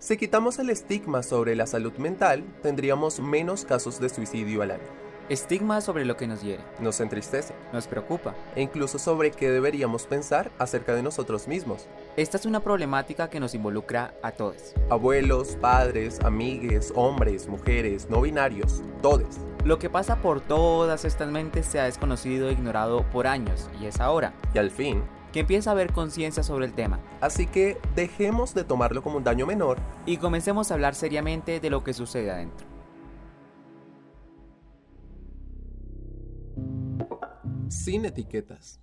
Si quitamos el estigma sobre la salud mental, tendríamos menos casos de suicidio al año. Estigma sobre lo que nos hiere, Nos entristece, nos preocupa. e incluso sobre qué deberíamos pensar acerca de nosotros mismos. Esta es una problemática que nos involucra a todos. Abuelos, padres, amigues, hombres, mujeres, no binarios, todes. Lo que pasa por todas estas mentes se ha desconocido e ignorado por años, y es ahora Y al fin, que empieza a haber conciencia sobre el tema, así que dejemos de tomarlo como un daño menor y comencemos a hablar seriamente de lo que sucede adentro. sin etiquetas,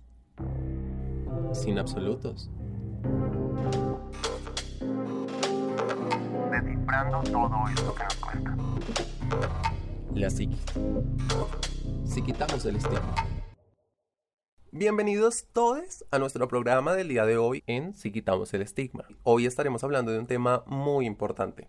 sin absolutos. descifrando todo esto que nos cuesta. La psiquis. Si quitamos el estigma. Bienvenidos todos a nuestro programa del día de hoy en Si quitamos el estigma. Hoy estaremos hablando de un tema muy importante,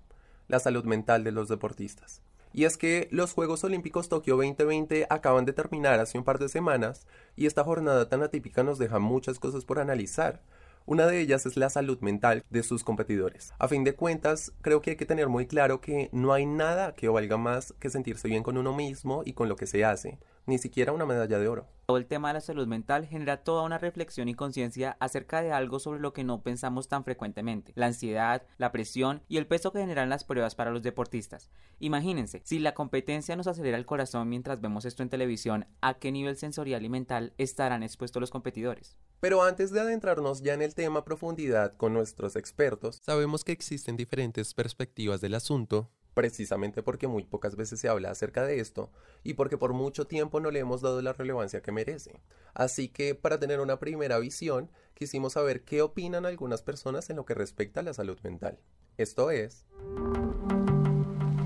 la salud mental de los deportistas. Y es que los Juegos Olímpicos Tokio 2020 acaban de terminar hace un par de semanas y esta jornada tan atípica nos deja muchas cosas por analizar. Una de ellas es la salud mental de sus competidores. A fin de cuentas, creo que hay que tener muy claro que no hay nada que valga más que sentirse bien con uno mismo y con lo que se hace, ni siquiera una medalla de oro. Todo el tema de la salud mental genera toda una reflexión y conciencia acerca de algo sobre lo que no pensamos tan frecuentemente, la ansiedad, la presión y el peso que generan las pruebas para los deportistas. Imagínense, si la competencia nos acelera el corazón mientras vemos esto en televisión, ¿a qué nivel sensorial y mental estarán expuestos los competidores? Pero antes de adentrarnos ya en el tema a profundidad con nuestros expertos, sabemos que existen diferentes perspectivas del asunto, precisamente porque muy pocas veces se habla acerca de esto y porque por mucho tiempo no le hemos dado la relevancia que merece. Así que para tener una primera visión, quisimos saber qué opinan algunas personas en lo que respecta a la salud mental. Esto es...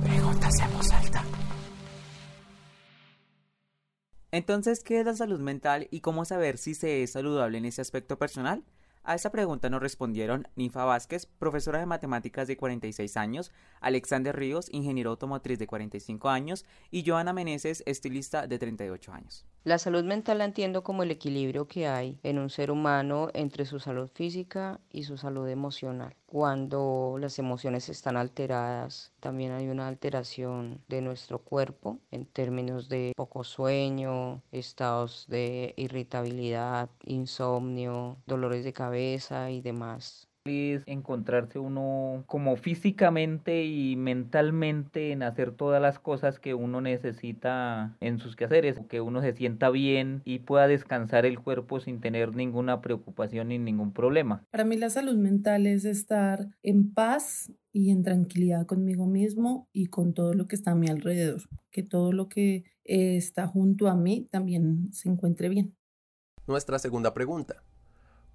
Preguntas en voz alta. Entonces, ¿qué es la salud mental y cómo saber si se es saludable en ese aspecto personal? A esa pregunta nos respondieron Ninfa Vázquez, profesora de matemáticas de 46 años, Alexander Ríos, ingeniero automotriz de 45 años, y Joana Meneses, estilista de 38 años. La salud mental la entiendo como el equilibrio que hay en un ser humano entre su salud física y su salud emocional. Cuando las emociones están alteradas, también hay una alteración de nuestro cuerpo en términos de poco sueño, estados de irritabilidad, insomnio, dolores de cabeza y demás es encontrarse uno como físicamente y mentalmente en hacer todas las cosas que uno necesita en sus quehaceres, que uno se sienta bien y pueda descansar el cuerpo sin tener ninguna preocupación ni ningún problema. Para mí la salud mental es estar en paz y en tranquilidad conmigo mismo y con todo lo que está a mi alrededor, que todo lo que eh, está junto a mí también se encuentre bien. Nuestra segunda pregunta.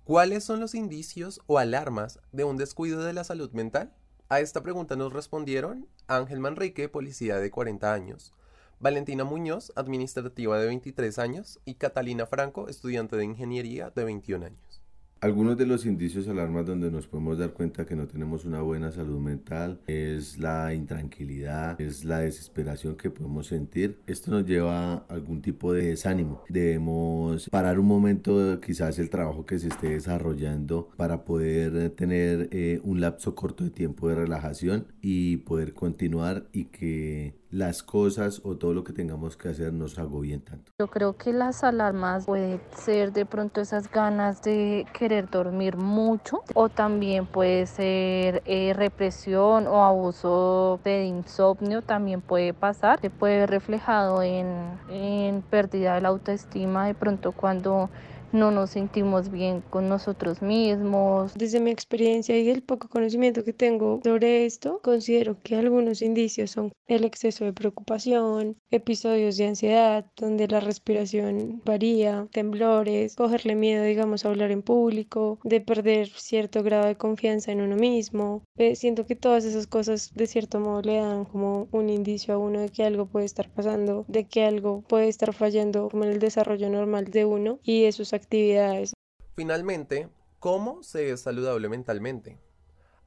¿Cuáles son los indicios o alarmas de un descuido de la salud mental? A esta pregunta nos respondieron Ángel Manrique, policía de 40 años, Valentina Muñoz, administrativa de 23 años, y Catalina Franco, estudiante de ingeniería de 21 años. Algunos de los indicios alarmas donde nos podemos dar cuenta que no tenemos una buena salud mental es la intranquilidad, es la desesperación que podemos sentir. Esto nos lleva a algún tipo de desánimo. Debemos parar un momento quizás el trabajo que se esté desarrollando para poder tener eh, un lapso corto de tiempo de relajación y poder continuar y que las cosas o todo lo que tengamos que hacer nos agobien tanto. Yo creo que las alarmas puede ser de pronto esas ganas de querer dormir mucho o también puede ser eh, represión o abuso de insomnio también puede pasar. Se puede ver reflejado en, en pérdida de la autoestima de pronto cuando no nos sentimos bien con nosotros mismos. Desde mi experiencia y el poco conocimiento que tengo sobre esto, considero que algunos indicios son el exceso de preocupación, episodios de ansiedad donde la respiración varía, temblores, cogerle miedo, digamos, a hablar en público, de perder cierto grado de confianza en uno mismo. Eh, siento que todas esas cosas de cierto modo le dan como un indicio a uno de que algo puede estar pasando, de que algo puede estar fallando como en el desarrollo normal de uno y es actividades. Finalmente, ¿cómo se es saludable mentalmente?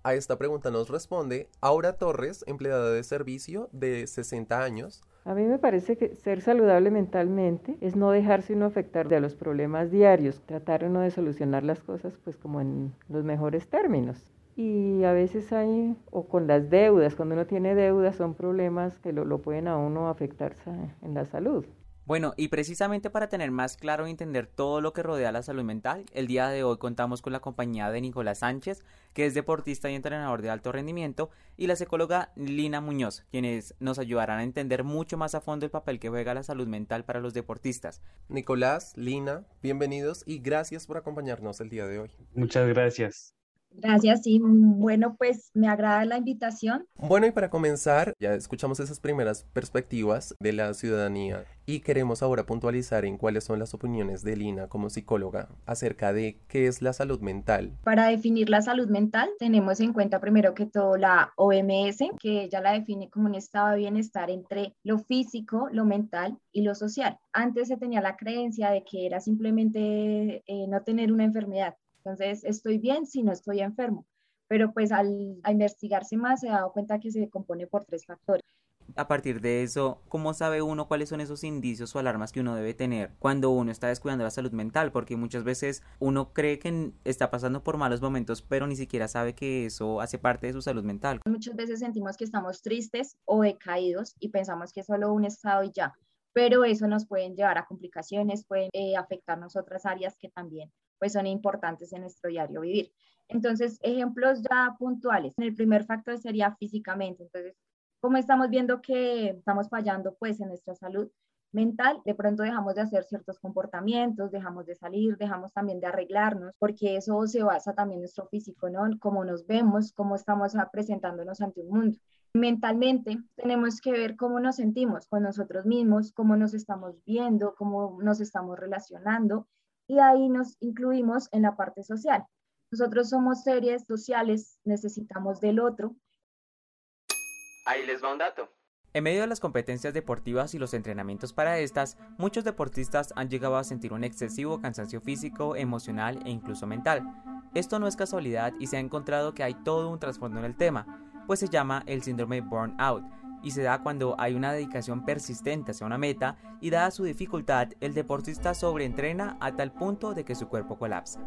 A esta pregunta nos responde Aura Torres, empleada de servicio de 60 años. A mí me parece que ser saludable mentalmente es no dejarse uno afectar de los problemas diarios, tratar uno de solucionar las cosas pues como en los mejores términos. y a veces hay, o con las deudas, cuando uno tiene deudas son problemas que lo, lo pueden a uno afectarse en la salud. Bueno, y precisamente para tener más claro y entender todo lo que rodea la salud mental, el día de hoy contamos con la compañía de Nicolás Sánchez, que es deportista y entrenador de alto rendimiento, y la psicóloga Lina Muñoz, quienes nos ayudarán a entender mucho más a fondo el papel que juega la salud mental para los deportistas. Nicolás, Lina, bienvenidos y gracias por acompañarnos el día de hoy. Muchas gracias. Gracias, sí. Bueno, pues me agrada la invitación. Bueno, y para comenzar, ya escuchamos esas primeras perspectivas de la ciudadanía y queremos ahora puntualizar en cuáles son las opiniones de Lina como psicóloga acerca de qué es la salud mental. Para definir la salud mental, tenemos en cuenta primero que todo la OMS, que ya la define como un estado de bienestar entre lo físico, lo mental y lo social. Antes se tenía la creencia de que era simplemente eh, no tener una enfermedad entonces, estoy bien si no estoy enfermo. Pero pues al, investigarse más se ha dado cuenta que se compone por tres factores. A partir de eso, ¿cómo sabe uno cuáles son esos indicios o alarmas que uno debe tener cuando uno está descuidando la salud mental? Porque muchas veces uno cree que está pasando por malos momentos, pero ni siquiera sabe que eso hace parte de su salud mental. Muchas veces sentimos que estamos tristes o decaídos y pensamos que es solo un estado y ya, pero eso nos puede llevar a complicaciones, pueden eh, afectarnos otras áreas que también pues son importantes en nuestro diario vivir. Entonces, ejemplos ya puntuales. El primer factor sería físicamente. Entonces, como estamos viendo que estamos fallando pues en nuestra salud mental, de pronto dejamos de hacer ciertos comportamientos, dejamos de salir, dejamos también de arreglarnos, porque eso se basa también en nuestro físico, ¿no? Cómo nos vemos, cómo estamos presentándonos ante un mundo. Mentalmente tenemos que ver cómo nos sentimos con nosotros mismos, cómo nos estamos viendo, cómo nos estamos relacionando y ahí nos incluimos en la parte social. Nosotros somos seres sociales, necesitamos del otro. Ahí les va un dato. En medio de las competencias deportivas y los entrenamientos para estas, muchos deportistas han llegado a sentir un excesivo cansancio físico, emocional e incluso mental. Esto no es casualidad y se ha encontrado que hay todo un trasfondo en el tema, pues se llama el síndrome burnout, y se da cuando hay una dedicación persistente hacia una meta y dada su dificultad, el deportista sobreentrena a tal punto de que su cuerpo colapsa.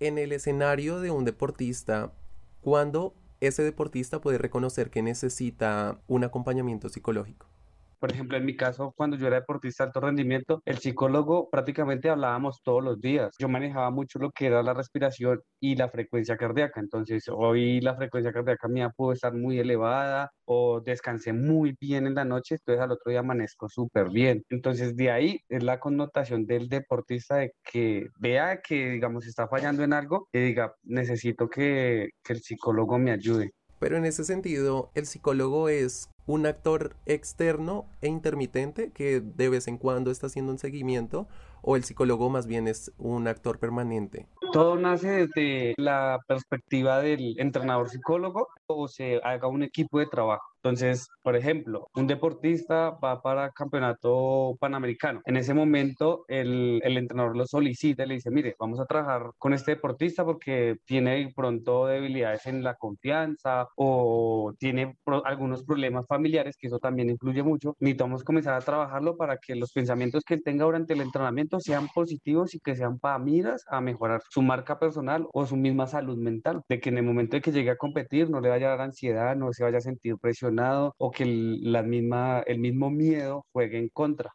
En el escenario de un deportista, ¿cuándo ese deportista puede reconocer que necesita un acompañamiento psicológico? Por ejemplo, en mi caso, cuando yo era deportista de alto rendimiento, el psicólogo prácticamente hablábamos todos los días. Yo manejaba mucho lo que era la respiración y la frecuencia cardíaca. Entonces, hoy la frecuencia cardíaca mía pudo estar muy elevada o descansé muy bien en la noche, entonces al otro día amanezco súper bien. Entonces, de ahí es la connotación del deportista de que vea que, digamos, está fallando en algo y diga, necesito que, que el psicólogo me ayude. Pero en ese sentido, el psicólogo es un actor externo e intermitente que de vez en cuando está haciendo un seguimiento o el psicólogo más bien es un actor permanente? Todo nace desde la perspectiva del entrenador psicólogo o se haga un equipo de trabajo. Entonces, por ejemplo, un deportista va para campeonato panamericano. En ese momento, el, el entrenador lo solicita y le dice, mire, vamos a trabajar con este deportista porque tiene pronto debilidades en la confianza o tiene algunos problemas familiares, que eso también influye mucho. Necesitamos comenzar a trabajarlo para que los pensamientos que él tenga durante el entrenamiento sean positivos y que sean para miras a mejorar su marca personal o su misma salud mental. De que en el momento de que llegue a competir no le vaya a dar ansiedad, no se vaya a sentir presionado o que el, la misma, el mismo miedo juegue en contra.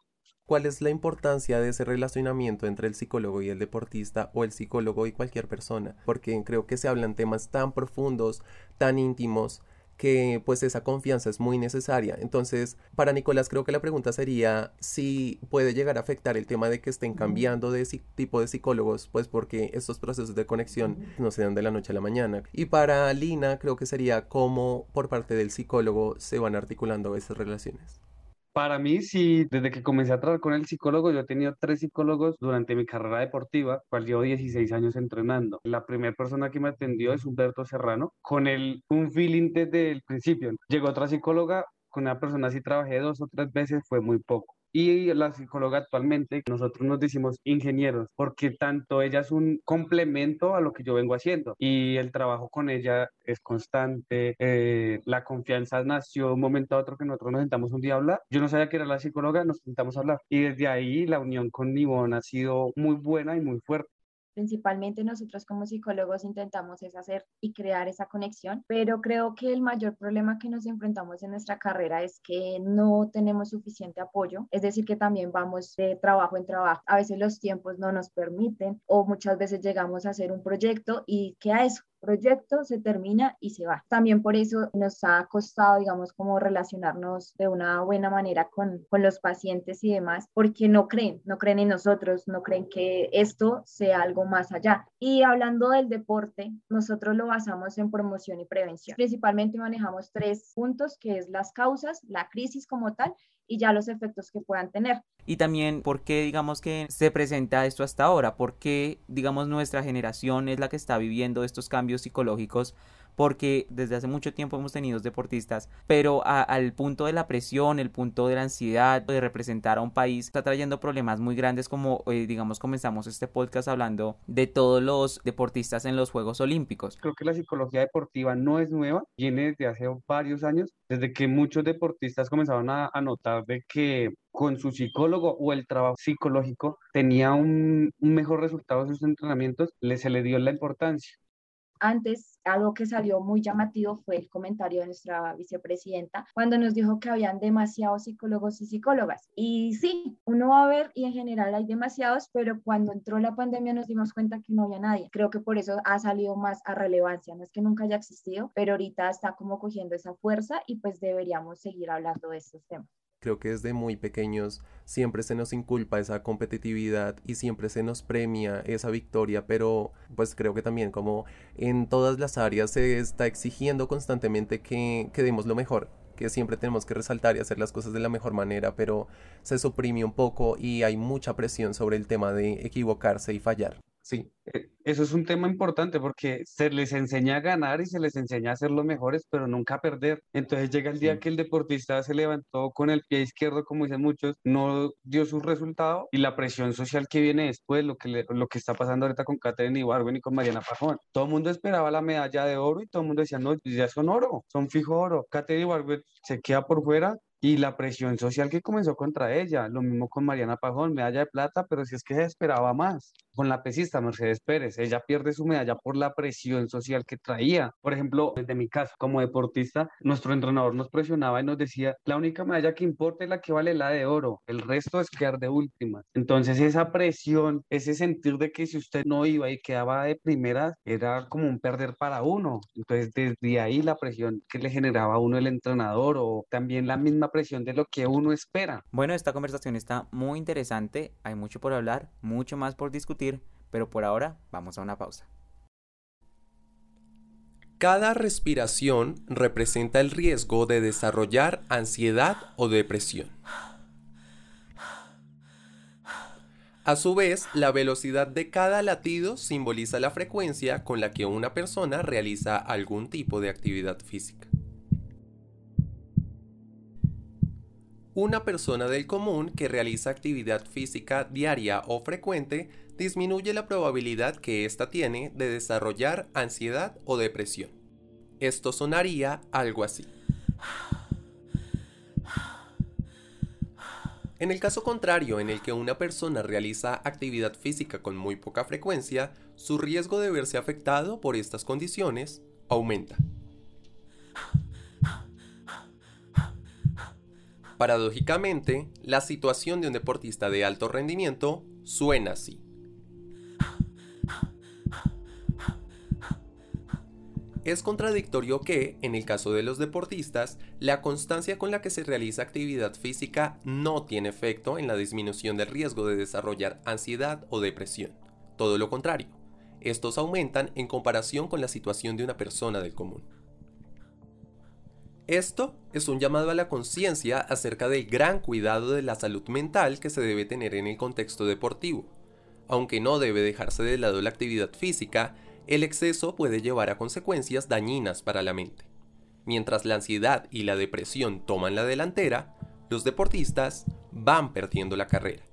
¿Cuál es la importancia de ese relacionamiento entre el psicólogo y el deportista o el psicólogo y cualquier persona? Porque creo que se hablan temas tan profundos, tan íntimos, que pues esa confianza es muy necesaria. Entonces, para Nicolás creo que la pregunta sería si puede llegar a afectar el tema de que estén cambiando de tipo de psicólogos, pues porque estos procesos de conexión no se dan de la noche a la mañana. Y para Lina creo que sería cómo por parte del psicólogo se van articulando esas relaciones. Para mí, sí, desde que comencé a trabajar con el psicólogo, yo he tenido tres psicólogos durante mi carrera deportiva, cual llevo 16 años entrenando. La primera persona que me atendió es Humberto Serrano, con él un feeling desde el principio. Llegó otra psicóloga, con una persona así trabajé dos o tres veces, fue muy poco y la psicóloga actualmente, nosotros nos decimos ingenieros, porque tanto ella es un complemento a lo que yo vengo haciendo y el trabajo con ella es constante, eh, la confianza nació de un momento a otro que nosotros nos sentamos un día a hablar, yo no sabía que era la psicóloga, nos sentamos a hablar y desde ahí la unión con Nivón ha sido muy buena y muy fuerte. Principalmente nosotros como psicólogos intentamos es hacer y crear esa conexión, pero creo que el mayor problema que nos enfrentamos en nuestra carrera es que no tenemos suficiente apoyo, es decir, que también vamos de trabajo en trabajo. A veces los tiempos no nos permiten o muchas veces llegamos a hacer un proyecto y queda eso, proyecto se termina y se va. También por eso nos ha costado, digamos, como relacionarnos de una buena manera con, con los pacientes y demás, porque no creen, no creen en nosotros, no creen que esto sea algo más allá. Y hablando del deporte, nosotros lo basamos en promoción y prevención. Principalmente manejamos tres puntos, que es las causas, la crisis como tal y ya los efectos que puedan tener. Y también por qué digamos que se presenta esto hasta ahora, por qué digamos nuestra generación es la que está viviendo estos cambios psicológicos porque desde hace mucho tiempo hemos tenido deportistas, pero al punto de la presión, el punto de la ansiedad de representar a un país, está trayendo problemas muy grandes como, eh, digamos, comenzamos este podcast hablando de todos los deportistas en los Juegos Olímpicos. Creo que la psicología deportiva no es nueva, viene desde hace varios años, desde que muchos deportistas comenzaron a, a notar de que con su psicólogo o el trabajo psicológico tenía un, un mejor resultado en sus entrenamientos, le, se le dio la importancia. Antes, algo que salió muy llamativo fue el comentario de nuestra vicepresidenta cuando nos dijo que habían demasiados psicólogos y psicólogas. Y sí, uno va a ver y en general hay demasiados, pero cuando entró la pandemia nos dimos cuenta que no había nadie. Creo que por eso ha salido más a relevancia. No es que nunca haya existido, pero ahorita está como cogiendo esa fuerza y pues deberíamos seguir hablando de estos temas. Creo que desde muy pequeños siempre se nos inculpa esa competitividad y siempre se nos premia esa victoria, pero pues creo que también como en todas las áreas se está exigiendo constantemente que, que demos lo mejor, que siempre tenemos que resaltar y hacer las cosas de la mejor manera, pero se suprime un poco y hay mucha presión sobre el tema de equivocarse y fallar. Sí. Eh, eso es un tema importante porque se les enseña a ganar y se les enseña a ser los mejores, pero nunca a perder. Entonces llega el día que el deportista se levantó con el pie izquierdo, como dicen muchos, no dio su resultado y la presión social que viene después, lo que, lo que está pasando ahorita con Catherine Ibargüen y con Mariana Pajón. Todo el mundo esperaba la medalla de oro y todo el mundo decía, no, ya son oro, son fijo oro. Catherine Ibargüen se queda por fuera y la presión social que comenzó contra ella. Lo mismo con Mariana Pajón, medalla de plata, pero si es que se esperaba más. Con la pesista Mercedes Pérez, ella pierde su medalla por la presión social que traía. Por ejemplo, desde mi caso, como deportista, nuestro entrenador nos presionaba y nos decía, la única medalla que importa es la que vale la de oro, el resto es quedar de última. Entonces esa presión, ese sentir de que si usted no iba y quedaba de primera, era como un perder para uno. Entonces desde ahí la presión que le generaba a uno el entrenador o también la misma presión de lo que uno espera. Bueno, esta conversación está muy interesante, hay mucho por hablar, mucho más por discutir, pero por ahora vamos a una pausa. Cada respiración representa el riesgo de desarrollar ansiedad o depresión. A su vez, la velocidad de cada latido simboliza la frecuencia con la que una persona realiza algún tipo de actividad física. Una persona del común que realiza actividad física diaria o frecuente disminuye la probabilidad que ésta tiene de desarrollar ansiedad o depresión. Esto sonaría algo así. En el caso contrario, en el que una persona realiza actividad física con muy poca frecuencia, su riesgo de verse afectado por estas condiciones aumenta. Paradójicamente, la situación de un deportista de alto rendimiento suena así. Es contradictorio que, en el caso de los deportistas, la constancia con la que se realiza actividad física no tiene efecto en la disminución del riesgo de desarrollar ansiedad o depresión. Todo lo contrario, estos aumentan en comparación con la situación de una persona del común. Esto es un llamado a la conciencia acerca del gran cuidado de la salud mental que se debe tener en el contexto deportivo. Aunque no debe dejarse de lado la actividad física, el exceso puede llevar a consecuencias dañinas para la mente. Mientras la ansiedad y la depresión toman la delantera, los deportistas van perdiendo la carrera.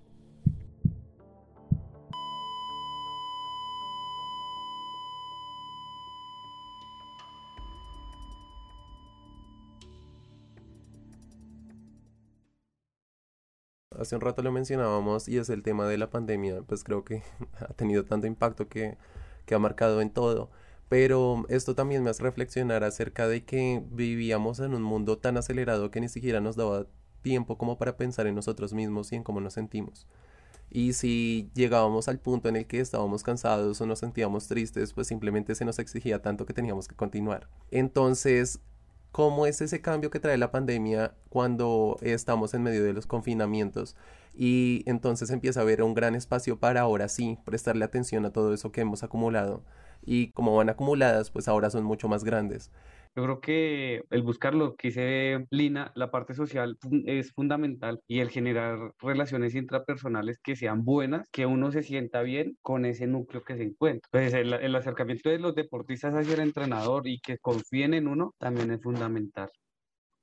Hace un rato lo mencionábamos y es el tema de la pandemia, pues creo que ha tenido tanto impacto que, que ha marcado en todo. Pero esto también me hace reflexionar acerca de que vivíamos en un mundo tan acelerado que ni siquiera nos daba tiempo como para pensar en nosotros mismos y en cómo nos sentimos. Y si llegábamos al punto en el que estábamos cansados o nos sentíamos tristes, pues simplemente se nos exigía tanto que teníamos que continuar. Entonces, ¿cómo es ese cambio que trae la pandemia cuando estamos en medio de los confinamientos? Y entonces empieza a haber un gran espacio para ahora sí prestarle atención a todo eso que hemos acumulado. Y como van acumuladas, pues ahora son mucho más grandes. Yo creo que el buscar lo que dice Lina, la parte social es fundamental y el generar relaciones intrapersonales que sean buenas, que uno se sienta bien con ese núcleo que se encuentra. Entonces, el, el acercamiento de los deportistas hacia el entrenador y que confíen en uno también es fundamental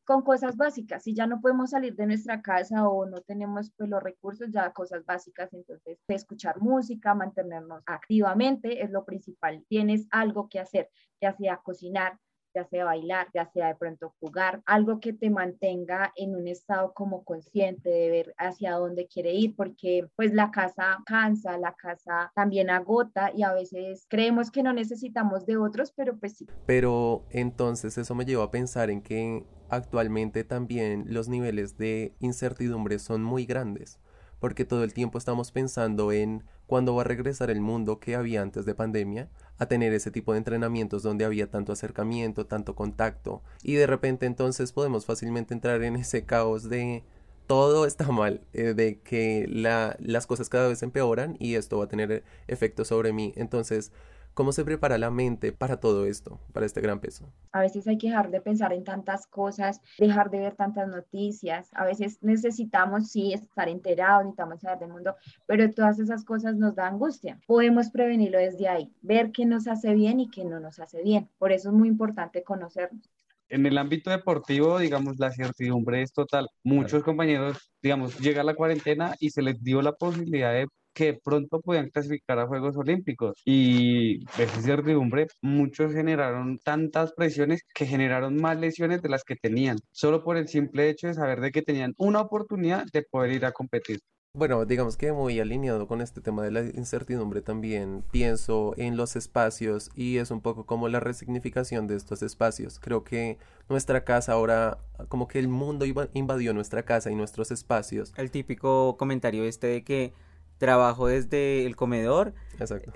con cosas básicas. Si ya no podemos salir de nuestra casa o no tenemos pues, los recursos, ya cosas básicas, entonces escuchar música, mantenernos activamente es lo principal. Tienes algo que hacer, ya sea cocinar, ya sea bailar, ya sea de pronto jugar, algo que te mantenga en un estado como consciente de ver hacia dónde quiere ir, porque pues la casa cansa, la casa también agota y a veces creemos que no necesitamos de otros, pero pues sí. Pero entonces eso me lleva a pensar en que actualmente también los niveles de incertidumbre son muy grandes porque todo el tiempo estamos pensando en cuándo va a regresar el mundo que había antes de pandemia, a tener ese tipo de entrenamientos donde había tanto acercamiento, tanto contacto, y de repente entonces podemos fácilmente entrar en ese caos de todo está mal, eh, de que la, las cosas cada vez empeoran y esto va a tener efecto sobre mí. Entonces, ¿Cómo se prepara la mente para todo esto, para este gran peso? A veces hay que dejar de pensar en tantas cosas, dejar de ver tantas noticias. A veces necesitamos, sí, estar enterados, necesitamos saber del mundo, pero todas esas cosas nos dan angustia. Podemos prevenirlo desde ahí, ver qué nos hace bien y qué no nos hace bien. Por eso es muy importante conocernos. En el ámbito deportivo, digamos, la certidumbre es total. Muchos compañeros, digamos, llega la cuarentena y se les dio la posibilidad de que pronto podían clasificar a Juegos Olímpicos. Y esa certidumbre, muchos generaron tantas presiones que generaron más lesiones de las que tenían, solo por el simple hecho de saber de que tenían una oportunidad de poder ir a competir. Bueno, digamos que muy alineado con este tema de la incertidumbre también pienso en los espacios y es un poco como la resignificación de estos espacios. Creo que nuestra casa ahora, como que el mundo invadió nuestra casa y nuestros espacios. El típico comentario este de que trabajo desde el comedor,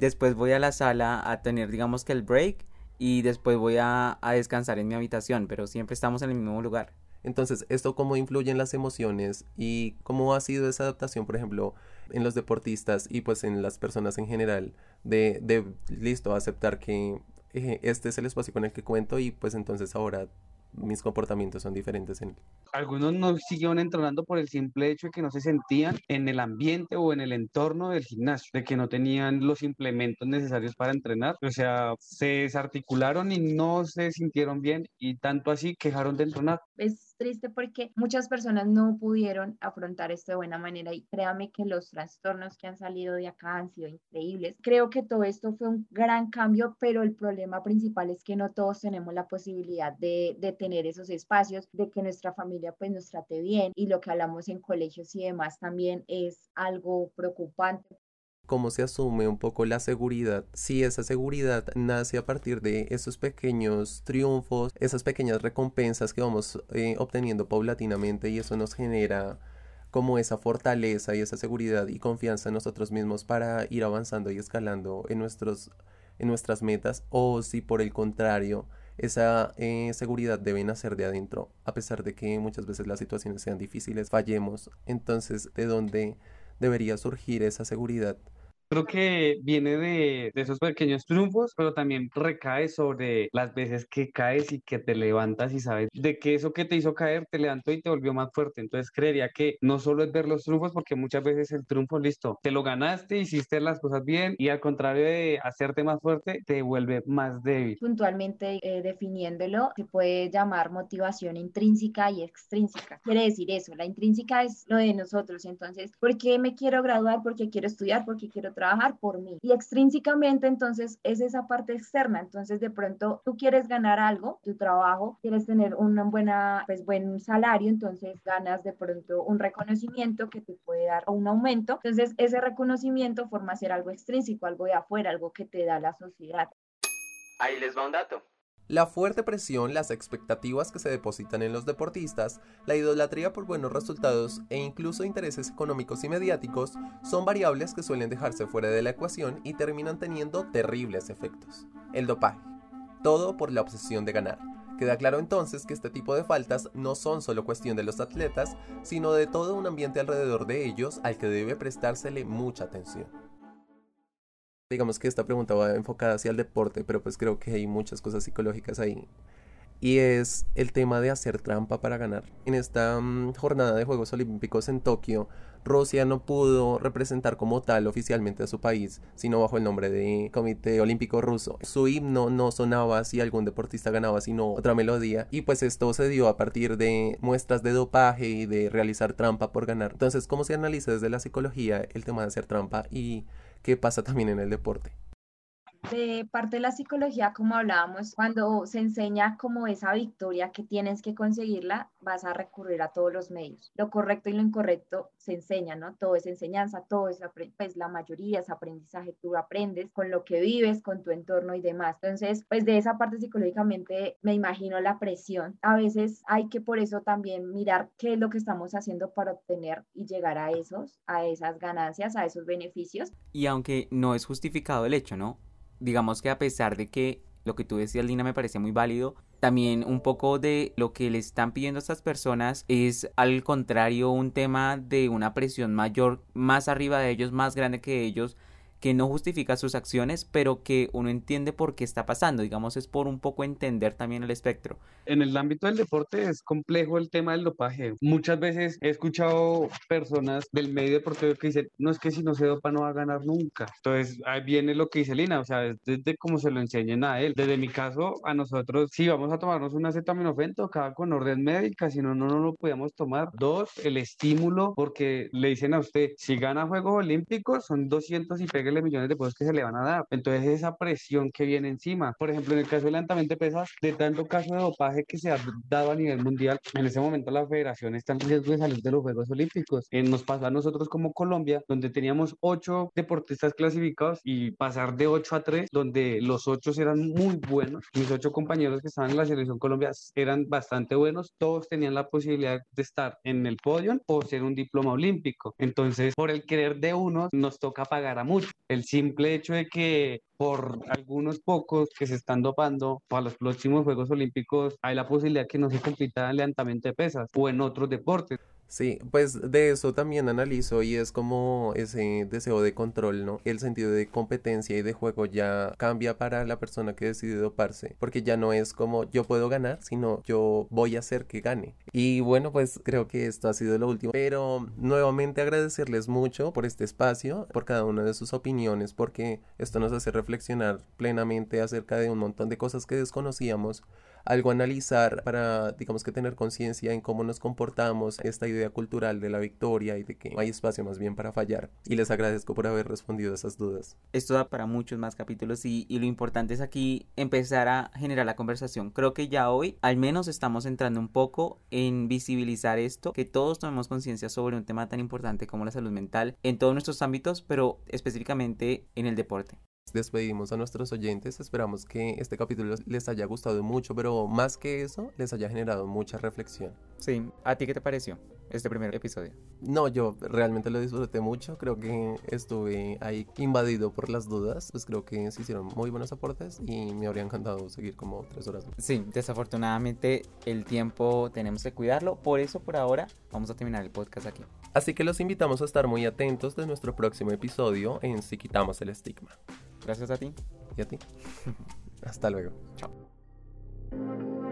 después voy a la sala a tener, digamos que el break y después voy a, a, descansar en mi habitación, pero siempre estamos en el mismo lugar. Entonces, ¿esto cómo influye en las emociones y cómo ha sido esa adaptación, por ejemplo, en los deportistas y pues en las personas en general, de, de listo, aceptar que eh, este es el espacio con el que cuento y pues entonces ahora mis comportamientos son diferentes en Algunos no siguieron entrenando por el simple hecho de que no se sentían en el ambiente o en el entorno del gimnasio, de que no tenían los implementos necesarios para entrenar, o sea, se desarticularon y no se sintieron bien y tanto así quejaron de entrenar. Es triste porque muchas personas no pudieron afrontar esto de buena manera y créame que los trastornos que han salido de acá han sido increíbles. Creo que todo esto fue un gran cambio, pero el problema principal es que no todos tenemos la posibilidad de, de tener esos espacios, de que nuestra familia pues nos trate bien y lo que hablamos en colegios y demás también es algo preocupante cómo se asume un poco la seguridad, si esa seguridad nace a partir de esos pequeños triunfos, esas pequeñas recompensas que vamos eh, obteniendo paulatinamente y eso nos genera como esa fortaleza y esa seguridad y confianza en nosotros mismos para ir avanzando y escalando en, nuestros, en nuestras metas o si por el contrario esa eh, seguridad debe nacer de adentro, a pesar de que muchas veces las situaciones sean difíciles, fallemos. Entonces, ¿de dónde debería surgir esa seguridad? Creo que viene de, de, esos pequeños triunfos, pero también recae sobre las veces que caes y que te levantas y sabes de que eso que te hizo caer te levantó y te volvió más fuerte. Entonces creería que no solo es ver los triunfos, porque muchas veces el triunfo, listo, te lo ganaste, hiciste las cosas bien y al contrario de hacerte más fuerte, te vuelve más débil. Puntualmente eh, definiéndolo, se puede llamar motivación intrínseca y extrínseca. Quiere decir eso, la intrínseca es lo de nosotros. Entonces, ¿por qué me quiero graduar? Porque quiero estudiar, porque quiero trabajar por mí. Y extrínsecamente, entonces, es esa parte externa. Entonces, de pronto, tú quieres ganar algo, tu trabajo, quieres tener una buena, pues, buen salario, entonces ganas de pronto un reconocimiento que te puede dar un aumento. Entonces, ese reconocimiento forma ser algo extrínseco, algo de afuera, algo que te da la sociedad. Ahí les va un dato. La fuerte presión, las expectativas que se depositan en los deportistas, la idolatría por buenos resultados e incluso intereses económicos y mediáticos son variables que suelen dejarse fuera de la ecuación y terminan teniendo terribles efectos. El dopaje. Todo por la obsesión de ganar. Queda claro entonces que este tipo de faltas no son solo cuestión de los atletas, sino de todo un ambiente alrededor de ellos al que debe prestársele mucha atención. Digamos que esta pregunta va enfocada hacia el deporte, pero pues creo que hay muchas cosas psicológicas ahí. Y es el tema de hacer trampa para ganar. En esta mm, jornada de Juegos Olímpicos en Tokio, Rusia no pudo representar como tal oficialmente a su país, sino bajo el nombre de Comité Olímpico Ruso. Su himno no sonaba si algún deportista ganaba, sino otra melodía. Y pues esto se dio a partir de muestras de dopaje y de realizar trampa por ganar. Entonces, ¿cómo se analiza desde la psicología el tema de hacer trampa y qué pasa también en el deporte. De parte de la psicología, como hablábamos, cuando se enseña como esa victoria que tienes que conseguirla, vas a recurrir a todos los medios. Lo correcto y lo incorrecto se enseña, ¿no? Todo es enseñanza, todo es, pues la mayoría es aprendizaje, tú aprendes con lo que vives, con tu entorno y demás. Entonces, pues de esa parte psicológicamente me imagino la presión. A veces hay que por eso también mirar qué es lo que estamos haciendo para obtener y llegar a esos, a esas ganancias, a esos beneficios. Y aunque no es justificado el hecho, ¿no? Digamos que a pesar de que lo que tú decías, Lina, me parece muy válido, también un poco de lo que le están pidiendo a estas personas es al contrario un tema de una presión mayor, más arriba de ellos, más grande que ellos, que no justifica sus acciones, pero que uno entiende por qué está pasando. Digamos, es por un poco entender también el espectro. En el ámbito del deporte es complejo el tema del dopaje. Muchas veces he escuchado personas del medio deportivo que dicen, no es que si no se dopa no va a ganar nunca. Entonces, ahí viene lo que dice Lina, o sea, es desde cómo se lo enseñen a él. Desde mi caso, a nosotros, si vamos a tomarnos una acetaminofén, tocaba con orden médica, si no, no, no lo podíamos tomar. Dos, el estímulo, porque le dicen a usted, si gana Juegos Olímpicos, son 200 y pega millones de pesos que se le van a dar. Entonces esa presión que viene encima. Por ejemplo, en el caso del levantamiento de pesas, de tanto caso de dopaje que se ha dado a nivel mundial, en ese momento la federación está en riesgo de salir de los Juegos Olímpicos. Eh, nos pasó a nosotros como Colombia, donde teníamos ocho deportistas clasificados y pasar de ocho a tres, donde los ocho eran muy buenos. Mis ocho compañeros que estaban en la selección Colombia eran bastante buenos. Todos tenían la posibilidad de estar en el podio o ser un diploma olímpico. Entonces, por el querer de uno, nos toca pagar a muchos. El simple hecho de que por algunos pocos que se están dopando para los próximos Juegos Olímpicos hay la posibilidad que no se compita el levantamiento de pesas o en otros deportes. Sí, pues de eso también analizo y es como ese deseo de control, ¿no? El sentido de competencia y de juego ya cambia para la persona que decide doparse, porque ya no es como yo puedo ganar, sino yo voy a hacer que gane. Y bueno, pues creo que esto ha sido lo último, pero nuevamente agradecerles mucho por este espacio, por cada una de sus opiniones, porque esto nos hace reflexionar plenamente acerca de un montón de cosas que desconocíamos algo analizar para, digamos que tener conciencia en cómo nos comportamos, esta idea cultural de la victoria y de que hay espacio más bien para fallar. Y les agradezco por haber respondido esas dudas. Esto da para muchos más capítulos y, y lo importante es aquí empezar a generar la conversación. Creo que ya hoy al menos estamos entrando un poco en visibilizar esto, que todos tomemos conciencia sobre un tema tan importante como la salud mental en todos nuestros ámbitos, pero específicamente en el deporte despedimos a nuestros oyentes. Esperamos que este capítulo les haya gustado mucho, pero más que eso, les haya generado mucha reflexión. Sí, ¿a ti qué te pareció este primer episodio? No, yo realmente lo disfruté mucho. Creo que estuve ahí invadido por las dudas. Pues creo que se hicieron muy buenos aportes y me habría encantado seguir como tres horas más. Sí, desafortunadamente el tiempo tenemos que cuidarlo. Por eso, por ahora, vamos a terminar el podcast aquí. Así que los invitamos a estar muy atentos de nuestro próximo episodio en Si Quitamos el Estigma. Gracias a ti. Y a ti. Hasta luego. Chao.